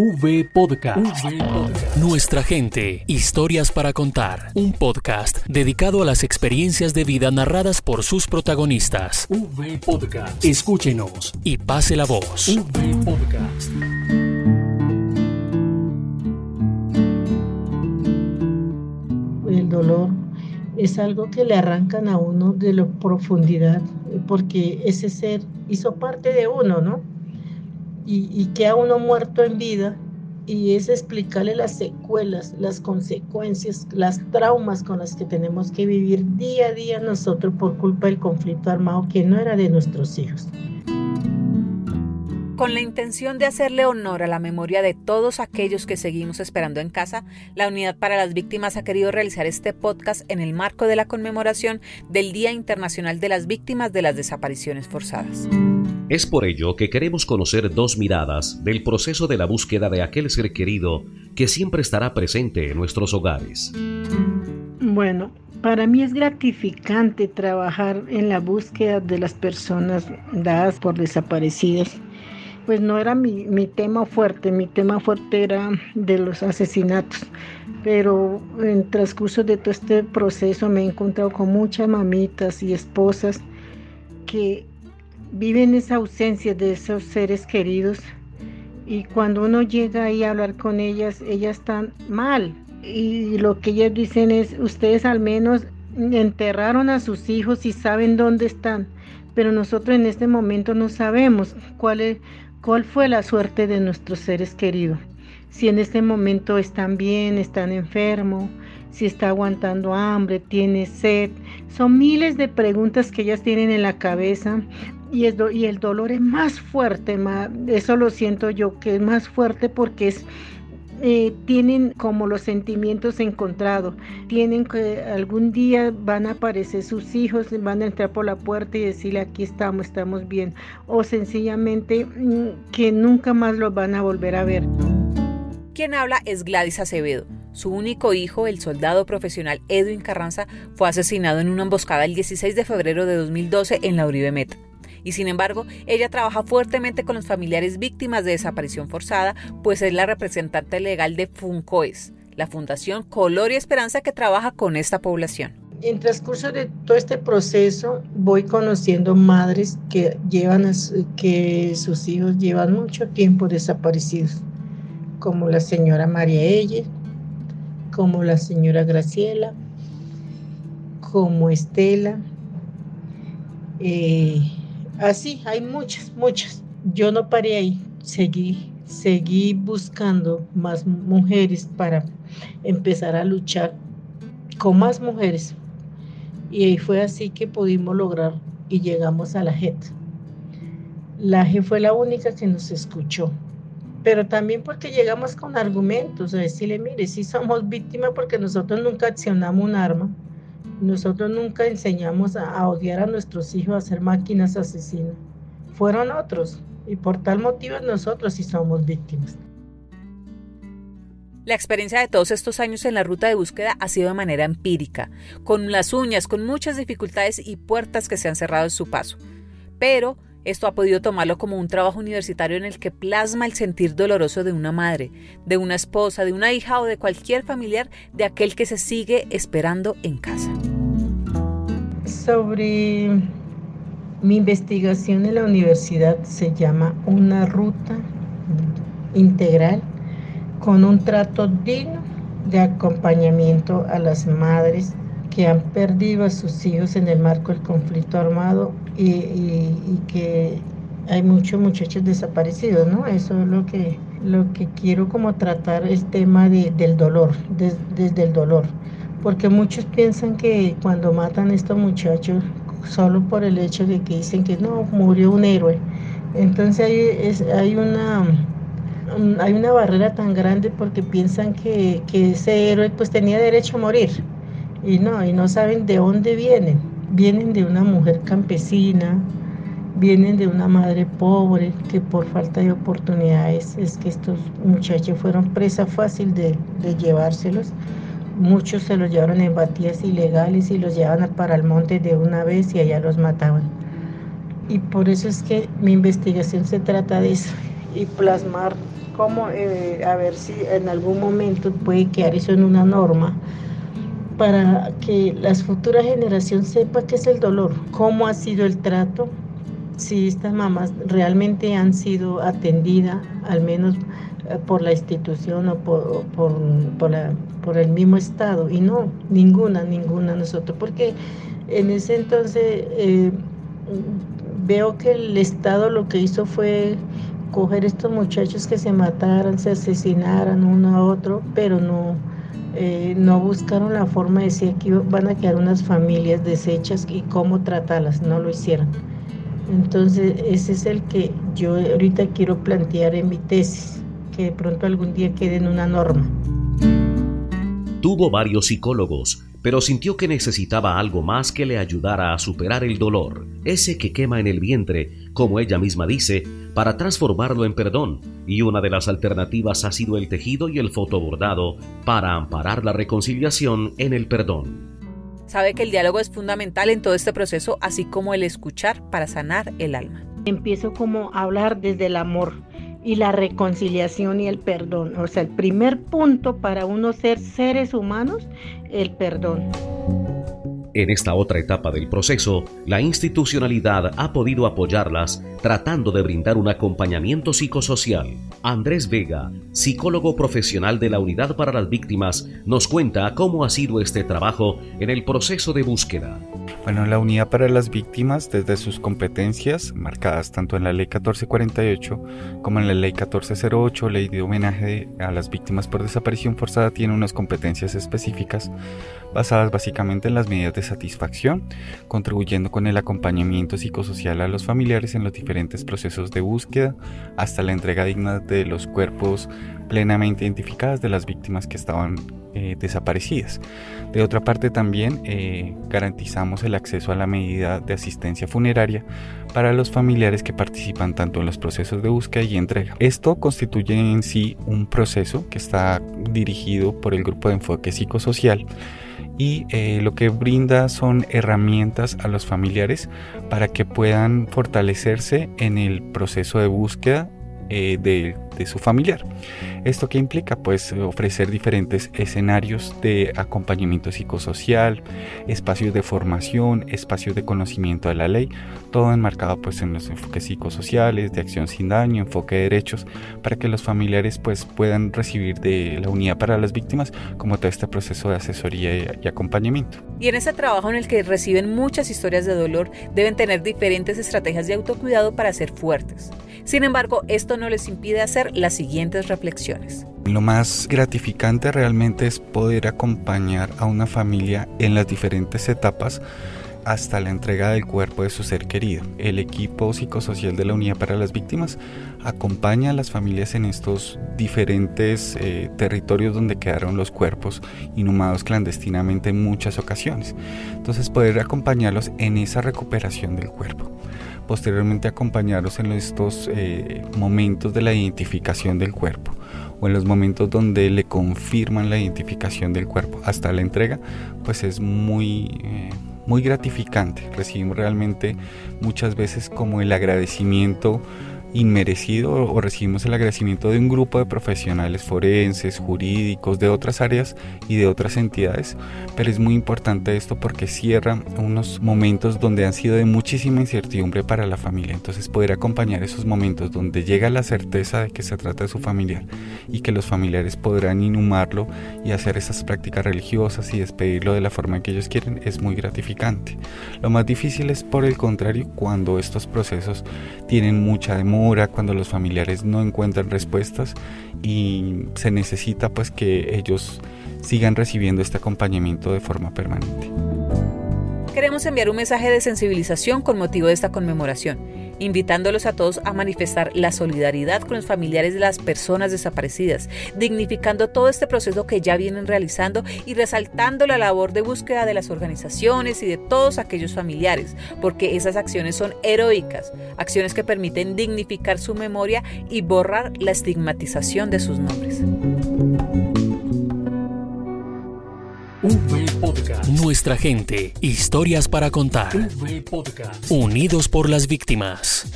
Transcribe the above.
V Podcast. Nuestra gente, historias para contar. Un podcast dedicado a las experiencias de vida narradas por sus protagonistas. V Podcast. Escúchenos y pase la voz. V Podcast. El dolor es algo que le arrancan a uno de la profundidad, porque ese ser hizo parte de uno, ¿no? Y, y queda uno muerto en vida y es explicarle las secuelas, las consecuencias, las traumas con las que tenemos que vivir día a día nosotros por culpa del conflicto armado que no era de nuestros hijos. Con la intención de hacerle honor a la memoria de todos aquellos que seguimos esperando en casa, la Unidad para las Víctimas ha querido realizar este podcast en el marco de la conmemoración del Día Internacional de las Víctimas de las Desapariciones Forzadas. Es por ello que queremos conocer dos miradas del proceso de la búsqueda de aquel ser querido que siempre estará presente en nuestros hogares. Bueno, para mí es gratificante trabajar en la búsqueda de las personas dadas por desaparecidas pues no era mi, tema fuerte, mi tema fuerte era de los asesinatos, pero en transcurso de todo este proceso me he encontrado con muchas mamitas y esposas que viven esa ausencia de esos seres queridos. Y cuando uno llega ahí a hablar con ellas, ellas están mal. Y lo que ellas dicen es, ustedes al menos enterraron a sus hijos y saben dónde están, pero nosotros en este momento no sabemos cuál es ¿Cuál fue la suerte de nuestros seres queridos? Si en este momento están bien, están enfermos, si está aguantando hambre, tiene sed. Son miles de preguntas que ellas tienen en la cabeza y, el dolor es más fuerte, eso lo siento yo, que es más fuerte porque es eh, tienen como los sentimientos encontrados, tienen que algún día van a aparecer sus hijos, van a entrar por la puerta y decirle aquí estamos, estamos bien, o sencillamente mm, que nunca más los van a volver a ver. Quien habla es Gladys Acevedo. Su único hijo, el soldado profesional Edwin Carranza, fue asesinado en una emboscada el 16 de febrero de 2012 en la Uribe Meta y sin embargo ella trabaja fuertemente con los familiares víctimas de desaparición forzada, pues es la representante legal de FUNCOES, la Fundación Color y Esperanza que trabaja con esta población. En transcurso de todo este proceso voy conociendo madres que llevan que sus hijos llevan mucho tiempo desaparecidos, como la señora María Elle, como la señora Graciela, como Estela, eh, Así, hay muchas, muchas. Yo no paré ahí, seguí, seguí buscando más mujeres para empezar a luchar con más mujeres. Y ahí fue así que pudimos lograr y llegamos a la JET. La JET fue la única que nos escuchó, pero también porque llegamos con argumentos, a decirle, mire, sí somos víctimas porque nosotros nunca accionamos un arma nosotros nunca enseñamos a, odiar a nuestros hijos a ser máquinas asesinas. Fueron otros y por tal motivo nosotros sí somos víctimas. La experiencia de todos estos años en la ruta de búsqueda ha sido de manera empírica, con las uñas, con muchas dificultades y puertas que se han cerrado en su paso. Pero esto ha podido tomarlo como un trabajo universitario en el que plasma el sentir doloroso de una madre, de una esposa, de una hija o de cualquier familiar de aquel que se sigue esperando en casa. Sobre mi investigación en la universidad se llama Una ruta integral con un trato digno de acompañamiento a las madres que han perdido a sus hijos en el marco del conflicto armado y, que hay muchos muchachos desaparecidos, ¿no? Eso es lo que, lo que quiero como tratar el tema del dolor, desde el dolor porque muchos piensan que cuando matan a estos muchachos, solo por el hecho de que dicen que no, murió un héroe. Entonces hay, hay, una, hay una barrera tan grande porque piensan que, que ese héroe pues tenía derecho a morir. Y no, y no saben de dónde vienen. Vienen de una mujer campesina, vienen de una madre pobre que por falta de oportunidades es que estos muchachos fueron presa fácil de, de llevárselos Muchos se los llevaron en batías ilegales y los llevaban para el monte de una vez y allá los mataban. Y por eso es que mi investigación se trata de eso y plasmar cómo, eh, a ver si en algún momento puede quedar eso en una norma para que las futuras generaciones sepan qué es el dolor, cómo ha sido el trato, si estas mamás realmente han sido atendidas, al menos eh, por la institución o por, por, el mismo Estado. Y no, ninguna, ninguna nosotros, porque en ese entonces eh, veo que el Estado lo que hizo fue coger estos muchachos que se mataran, se asesinaran uno a otro, pero no, eh, no buscaron la forma de decir que van a quedar unas familias deshechas y cómo tratarlas, no lo hicieron. Entonces ese es el que yo ahorita quiero plantear en mi tesis, que de pronto algún día quede en una norma. Tuvo varios psicólogos, pero sintió que necesitaba algo más que le ayudara a superar el dolor, ese que quema en el vientre, como ella misma dice, para transformarlo en perdón, y una de las alternativas ha sido el tejido y el fotobordado para amparar la reconciliación en el perdón. Sabe que el diálogo es fundamental en todo este proceso, así como el escuchar para sanar el alma. Empiezo como a hablar desde el amor y la reconciliación y el perdón. O sea, el primer punto para uno ser seres humanos, el perdón. En esta otra etapa del proceso, la institucionalidad ha podido apoyarlas tratando de brindar un acompañamiento psicosocial. Andrés Vega, psicólogo profesional de la Unidad para las Víctimas, nos cuenta cómo ha sido este trabajo en el proceso de búsqueda. Bueno, la Unidad para las Víctimas, desde sus competencias, marcadas tanto en la Ley 1448 como en la Ley 1408, Ley de Homenaje a las Víctimas por Desaparición Forzada, tiene unas competencias específicas basadas básicamente en las medidas de satisfacción, contribuyendo con el acompañamiento psicosocial a los familiares en los diferentes procesos de búsqueda, hasta la entrega digna de los cuerpos plenamente identificadas de las víctimas que estaban eh, desaparecidas. De otra parte también eh, garantizamos el acceso a la medida de asistencia funeraria para los familiares que participan tanto en los procesos de búsqueda y entrega. Esto constituye en sí un proceso que está dirigido por el grupo de enfoque psicosocial y eh, lo que brinda son herramientas a los familiares para que puedan fortalecerse en el proceso de búsqueda eh, de, de, su familiar. ¿Esto qué implica? Pues ofrecer diferentes escenarios de acompañamiento psicosocial, espacios de formación, espacios de conocimiento de la ley, todo enmarcado pues en los enfoques psicosociales, de acción sin daño, enfoque de derechos, para que los familiares pues puedan recibir de la unidad para las víctimas como todo este proceso de asesoría y acompañamiento. Y en ese trabajo en el que reciben muchas historias de dolor, deben tener diferentes estrategias de autocuidado para ser fuertes. Sin embargo, esto no les impide hacer las siguientes reflexiones. Lo más gratificante realmente es poder acompañar a una familia en las diferentes etapas hasta la entrega del cuerpo de su ser querido. El equipo psicosocial de la Unidad para las Víctimas acompaña a las familias en estos diferentes eh, territorios donde quedaron los cuerpos inhumados clandestinamente en muchas ocasiones. Entonces poder acompañarlos en esa recuperación del cuerpo posteriormente acompañarlos en estos eh, momentos de la identificación del cuerpo o en los momentos donde le confirman la identificación del cuerpo hasta la entrega, pues es muy, eh, muy gratificante. Recibimos realmente muchas veces como el agradecimiento inmerecido o recibimos el agradecimiento de un grupo de profesionales forenses, jurídicos, de otras áreas y de otras entidades, pero es muy importante esto porque cierra unos momentos donde han sido de muchísima incertidumbre para la familia, entonces poder acompañar esos momentos donde llega la certeza de que se trata de su familiar y que los familiares podrán inhumarlo y hacer esas prácticas religiosas y despedirlo de la forma que ellos quieren es muy gratificante. Lo más difícil es por el contrario cuando estos procesos tienen mucha demora cuando los familiares no encuentran respuestas y se necesita pues que ellos sigan recibiendo este acompañamiento de forma permanente. Queremos enviar un mensaje de sensibilización con motivo de esta conmemoración invitándolos a todos a manifestar la solidaridad con los familiares de las personas desaparecidas, dignificando todo este proceso que ya vienen realizando y resaltando la labor de búsqueda de las organizaciones y de todos aquellos familiares, porque esas acciones son heroicas, acciones que permiten dignificar su memoria y borrar la estigmatización de sus nombres. Nuestra gente, historias para contar. Unidos por las víctimas.